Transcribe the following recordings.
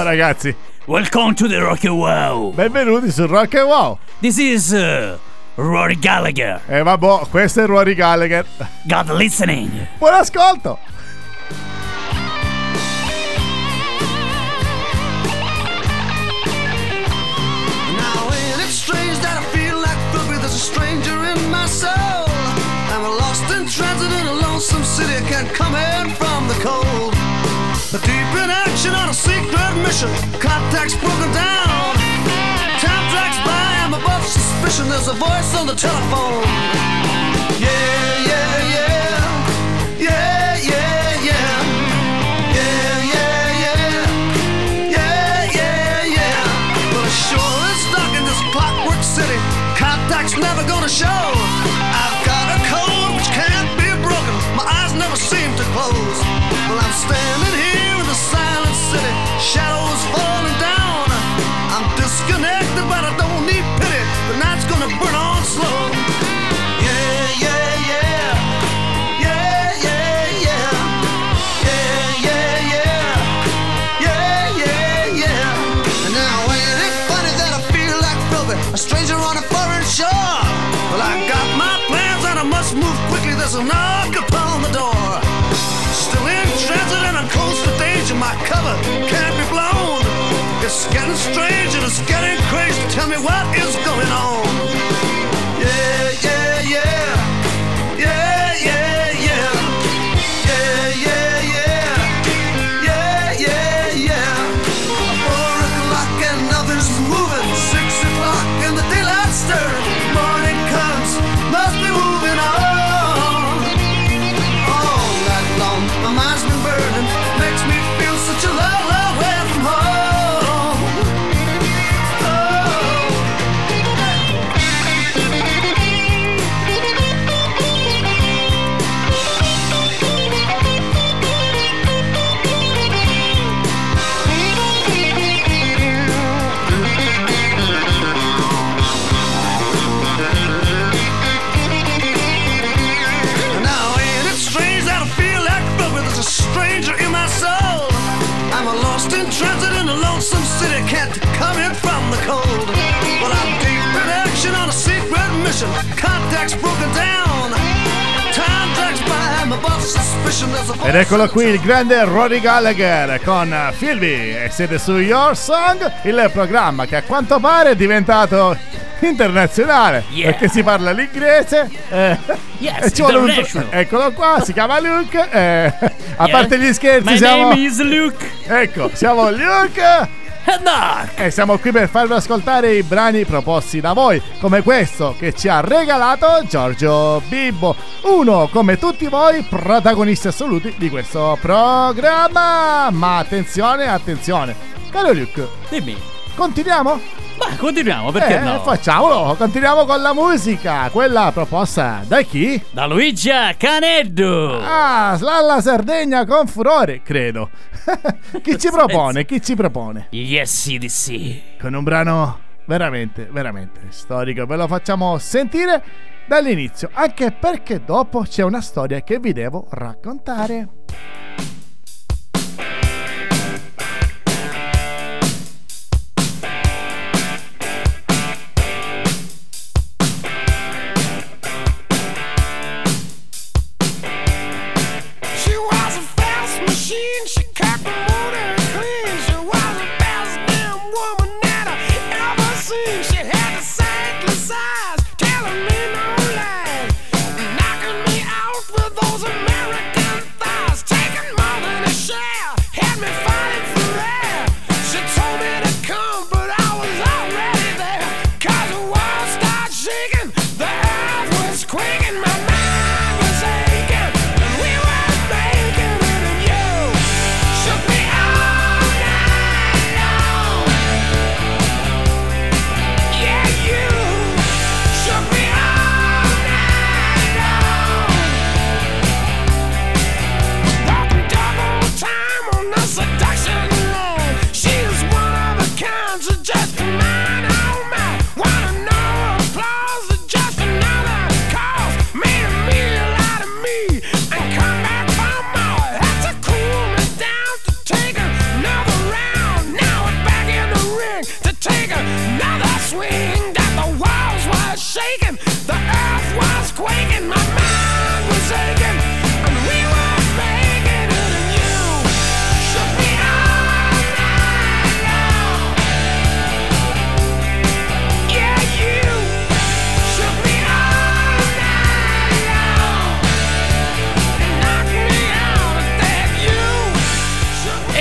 Ciao ragazzi, Welcome to the Rock and Wow. benvenuti su Rock and Wow. This is uh, Rory Gallagher. E vabbè, questo è Rory Gallagher. God listening. Buon ascolto! Deep on a secret mission. Contacts broken down. Time drags by. I'm above suspicion. There's a voice on the telephone. Yeah, yeah, yeah. Yeah, yeah, yeah. Yeah, yeah, yeah. It's getting strange and it's getting crazy. Tell me what is going on. Transit in a lonesome city. Can't come in from the cold. But I'm deep in action on a secret mission. Contacts broken down. Time drags by. I'm above suspicion. There's a voice Ed eccolo qui il grande Rory Gallagher con Philby e siete su Your Song, il programma che a quanto pare è diventato internazionale Yeah. perché si parla l'inglese eh, Yes, ci vuole un- eccolo qua si chiama Luke eh, a Yeah. parte gli scherzi My siamo name is Luke ecco siamo Luke e siamo qui per farvi ascoltare i brani proposti da voi, come questo che ci ha regalato Giorgio Bibbo, uno come tutti voi protagonisti assoluti di questo programma. Ma attenzione, attenzione, caro Luke, Dimmi. continuiamo? Continuiamo, perché eh, no? facciamolo, continuiamo con la musica, quella proposta da chi? Da Luigi Caneddu. Ah, la Sardegna con furore, credo. chi ci propone? Chi ci propone? Yes, CDC. con un brano veramente, veramente storico. Ve lo facciamo sentire dall'inizio, anche perché dopo c'è una storia che vi devo raccontare.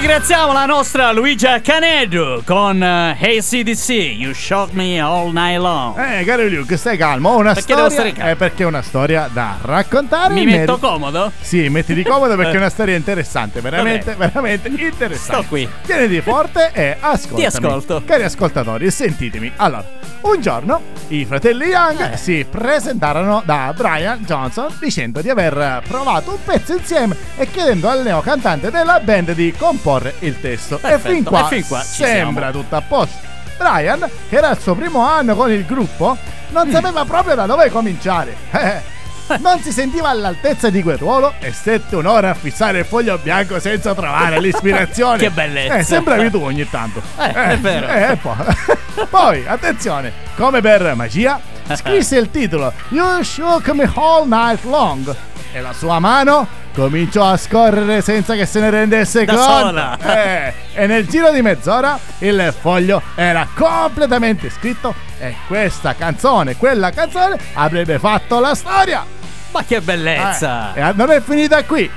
ringraziamo la nostra Luigia Canedo con eh, ACDC, You Shock Me All Night Long. Eh, caro Luke, stai calmo. Ho una Perché devo storia. stare calmo? Eh, perché è una storia da raccontare. Mi metto merito- comodo? Sì, mettiti comodo perché è una storia interessante, veramente, veramente interessante. Sto qui. Tieniti forte e ascoltami. Ti ascolto. Cari ascoltatori, sentitemi. Allora, un giorno i fratelli Young Eh. si presentarono da Brian Johnson dicendo di aver provato un pezzo insieme e chiedendo al neo cantante della band di comporre il testo. Perfetto, e fin qua, e fin qua sembra tutto a posto. Brian, che era il suo primo anno con il gruppo, non Mm. sapeva proprio da dove cominciare. Eh, Non si sentiva all'altezza di quel ruolo e stette un'ora a fissare il foglio bianco senza trovare l'ispirazione. Che bellezza. Eh, sembravi tu ogni tanto. Eh, è vero. eh, poi. Poi, attenzione, come per magia, scrisse il titolo You Shook Me All Night Long e la sua mano cominciò a scorrere senza che se ne rendesse Da conto. sola. Eh, e nel giro di mezz'ora il foglio era completamente scritto e questa canzone, quella canzone avrebbe fatto la storia. Ma che bellezza! Eh, e non è finita qui.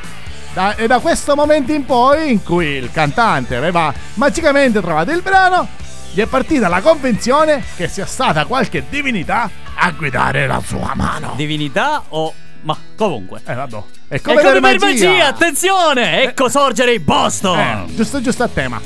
Da- è da questo momento in poi, in cui il cantante aveva magicamente trovato il brano, gli è partita la convinzione che sia stata qualche divinità a guidare la sua mano. Divinità o... Ma comunque. eh, vabbè. È E come, come per per magia. magia, attenzione! Ecco sorgere il Boston! Eh, giusto, giusto a tema.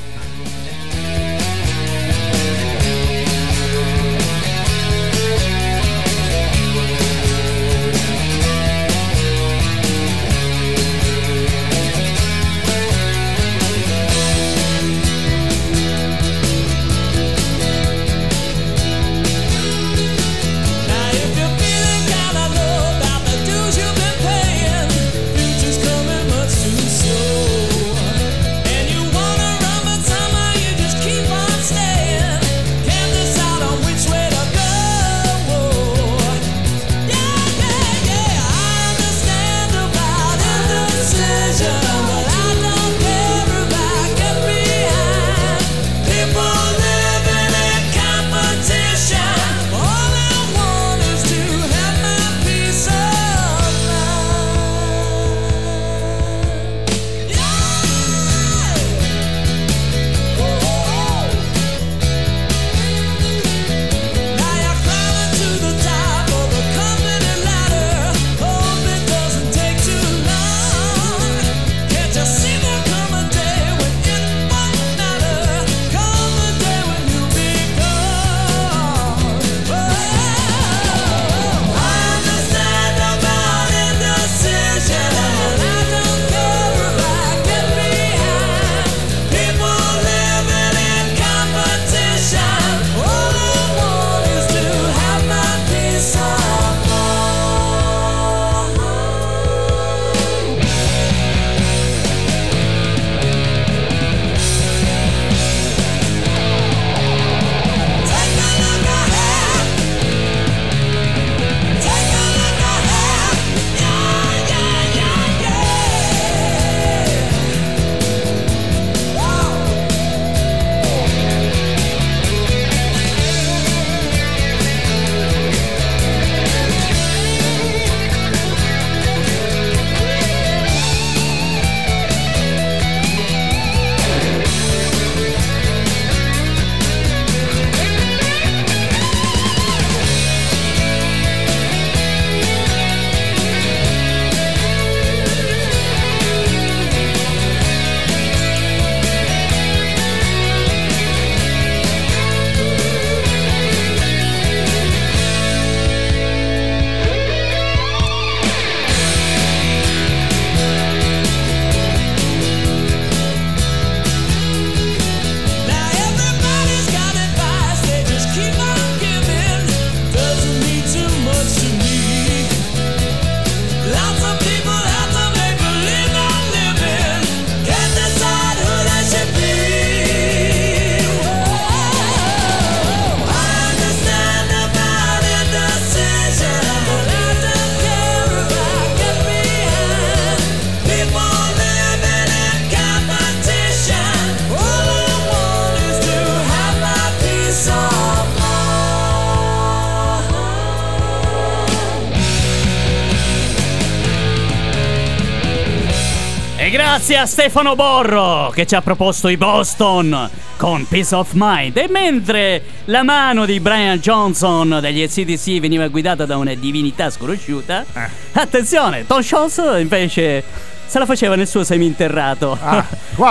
E grazie a Stefano Borro che ci ha proposto i Boston con Peace of Mind. E mentre la mano di Brian Johnson degli ACDC veniva guidata da una divinità sconosciuta, Eh. attenzione, Tom Scholz invece se la faceva nel suo seminterrato. Ah?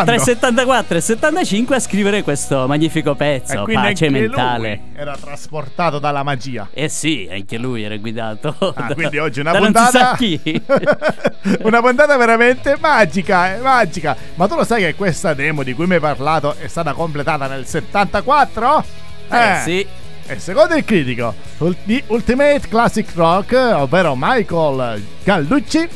Tra il 74 e il 75 a scrivere questo magnifico pezzo, E Pace mentale. era trasportato dalla magia. Eh sì, anche lui era guidato. Ah, da- quindi oggi una puntata chi. una puntata veramente magica, eh, magica. Ma tu lo sai che questa demo di cui mi hai parlato è stata completata nel 74? Eh, sì. E secondo il critico di Ultimate Classic Rock, ovvero Michael Gallucci,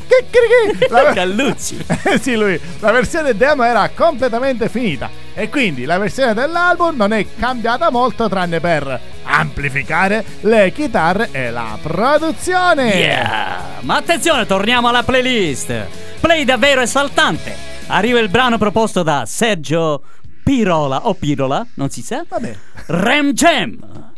la, Gallucci. Eh sì, lui. La versione demo era completamente finita. E quindi la versione dell'album non è cambiata molto tranne per amplificare le chitarre e la produzione. Yeah! Ma attenzione, torniamo alla playlist. Play davvero esaltante. Arriva il brano proposto da Sergio Pirola o Pirola, non si sa. Vabbè. Ram Jam.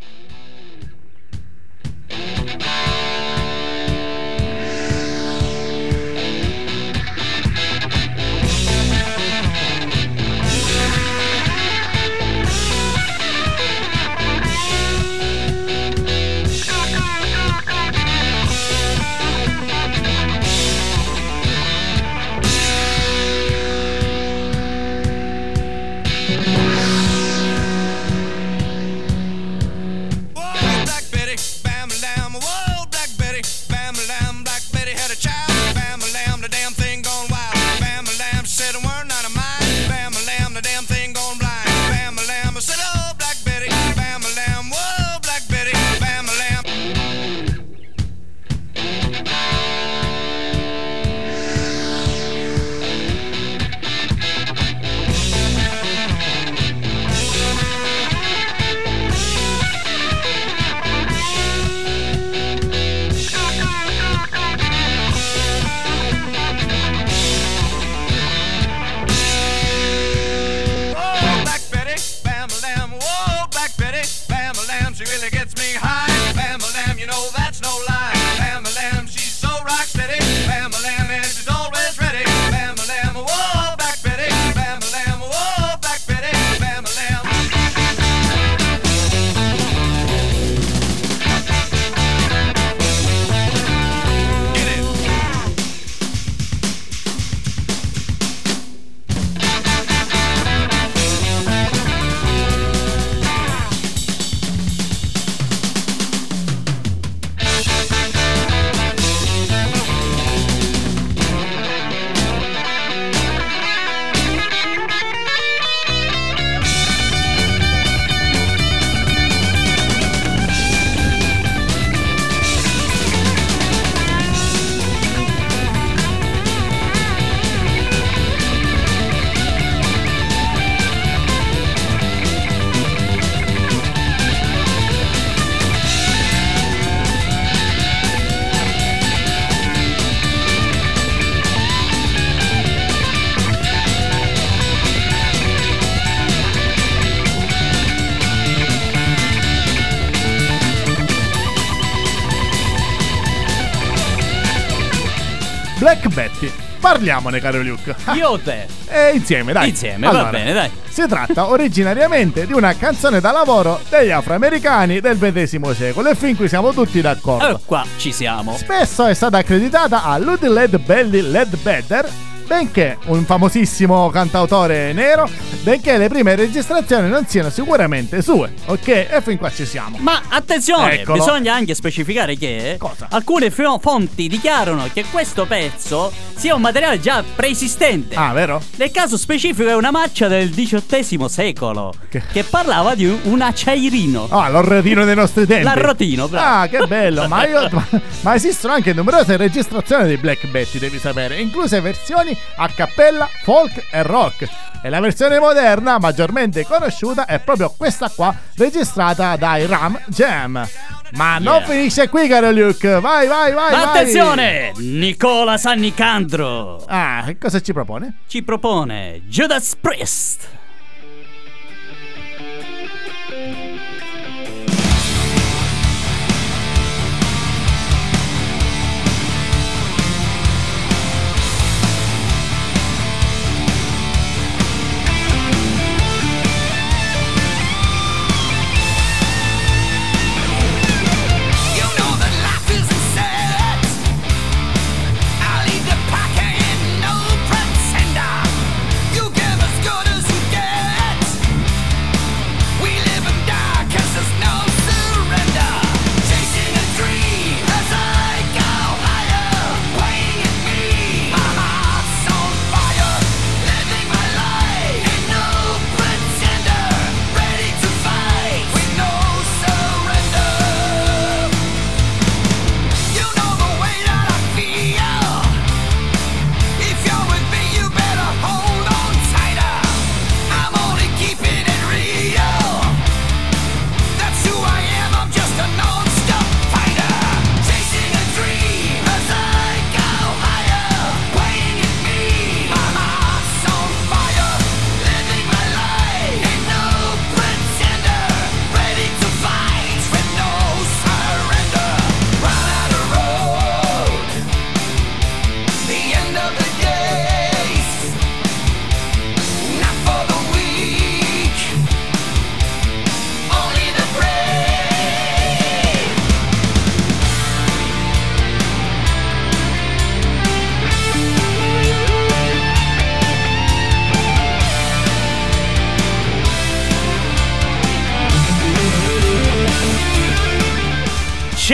Betty. Parliamone, caro Luke. Io o te? E insieme, dai. Insieme, va bene, dai. Si tratta originariamente di una canzone da lavoro degli afroamericani del XX secolo e fin qui siamo tutti d'accordo. Eh, qua ci siamo. Spesso è stata accreditata a Luddy Led Belly Ledbetter, benché un famosissimo cantautore nero, benché le prime registrazioni non siano sicuramente sue. Ok? E fin qua ci siamo. Ma attenzione, Eccolo. bisogna anche specificare che Cosa? alcune fo- fonti dichiarano che questo pezzo sia un materiale già preesistente. Ah, vero? Nel caso specifico è una marcia del XVIII secolo Che- che, parlava di un, acciairino. Ah, l'orretino dei nostri tempi. L'arrotino, bravo. Ah, che bello! Ma, io, ma, ma esistono anche numerose registrazioni di Black Betty, devi sapere, incluse versioni a cappella, folk e rock. E la versione moderna, maggiormente conosciuta, è proprio questa qua, registrata dai Ram Jam. Ma non Yeah. finisce qui, caro Luke. Vai, vai, vai, Ma vai. attenzione! Nicola Sannicandro Ah, che cosa ci propone? ci propone Judas Priest.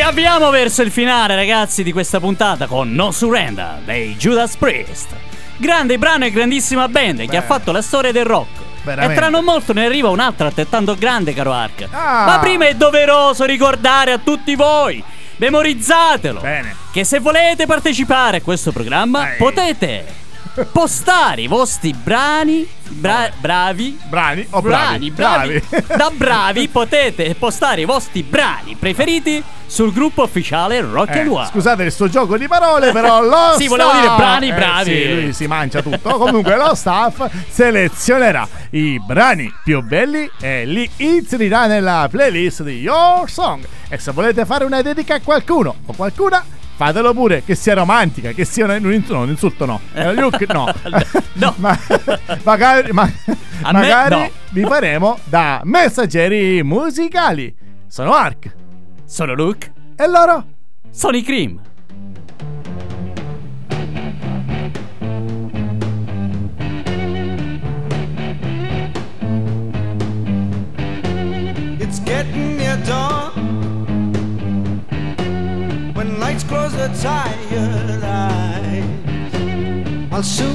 Ci avviamo verso il finale, ragazzi, di questa puntata con No Surrender dei Judas Priest. Grande brano e grandissima band che ha fatto la storia del rock. Veramente. E tra non molto ne arriva un'altra altrettanto grande, caro Ark. Ah. Ma prima è doveroso ricordare a tutti voi, memorizzatelo, Bene. che se volete partecipare a questo programma Ehi. potete postare i vostri brani, bra- bravi, Brani o brani, bravi? bravi. da bravi potete postare i vostri brani preferiti sul gruppo ufficiale Rock Eh, and Roll. scusate il suo gioco di parole, però lo Sì, volevo staff- dire brani Eh, bravi. sì, lui si mangia tutto. Comunque lo staff selezionerà i brani più belli e li inserirà nella playlist di Your Song. E se volete fare una dedica a qualcuno o qualcuna, fatelo pure, che sia romantica, che sia un, insulto, no, un insulto no. Eh, Luke, no. No. Ma- magari ma- magari no. vi faremo da messaggeri musicali. Sono Ark. Sono Luke, E loro? sono i Cream. I'll soon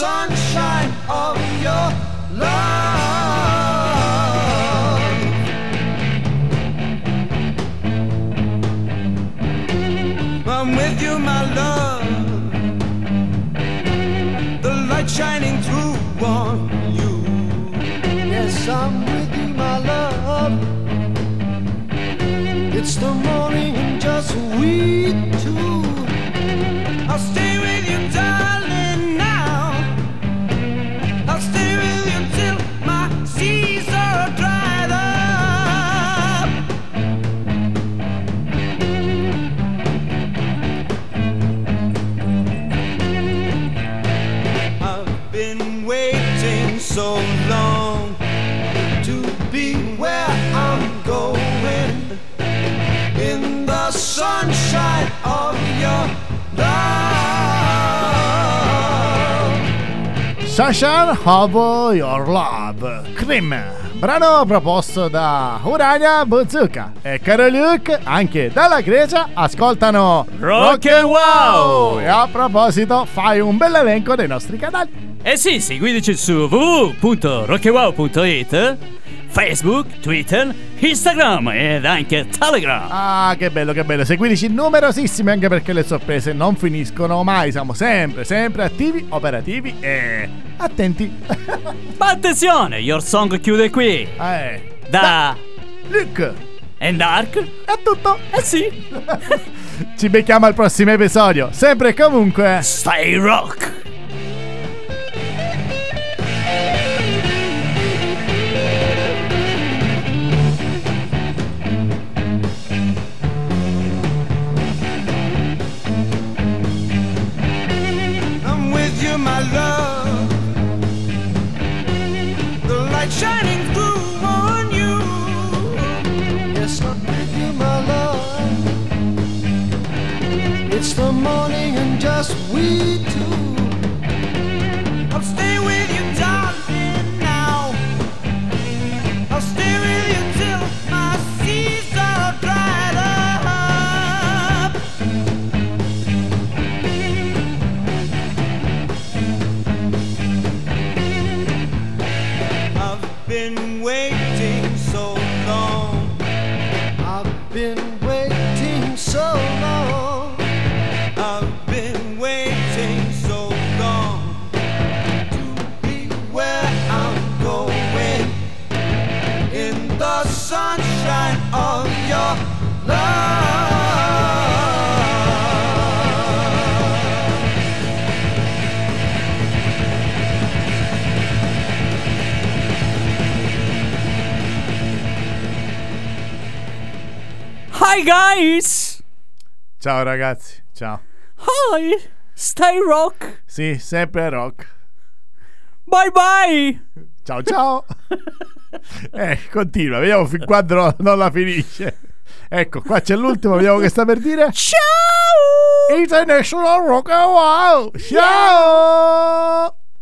sunshine Sunshine of Your Love, Cream, brano proposto da Urania Buzuka e caro Luke, anche dalla Grecia, ascoltano Rock and Wow! E a proposito, fai un bel elenco dei nostri canali. Eh sì, seguiteci su www.rockewow.it, Facebook, Twitter, Instagram ed anche Telegram. Ah, che bello, che bello. Seguiteci numerosissimi anche perché le sorprese non finiscono mai. Siamo sempre, sempre attivi, operativi e attenti. Ma attenzione, Your Song chiude qui. eh, Da Luke, And Dark? è tutto. Eh sì. Ci becchiamo al prossimo episodio. Sempre e comunque. Stay rock. Hi guys! Ciao ragazzi, ciao. Hi! Stay rock! Sì, sempre rock. Bye bye! Ciao ciao. eh, continua, vediamo fin quando non la finisce. Ecco, qua c'è l'ultimo, vediamo che sta per dire. Ciao! International Rock and Wow. Ciao!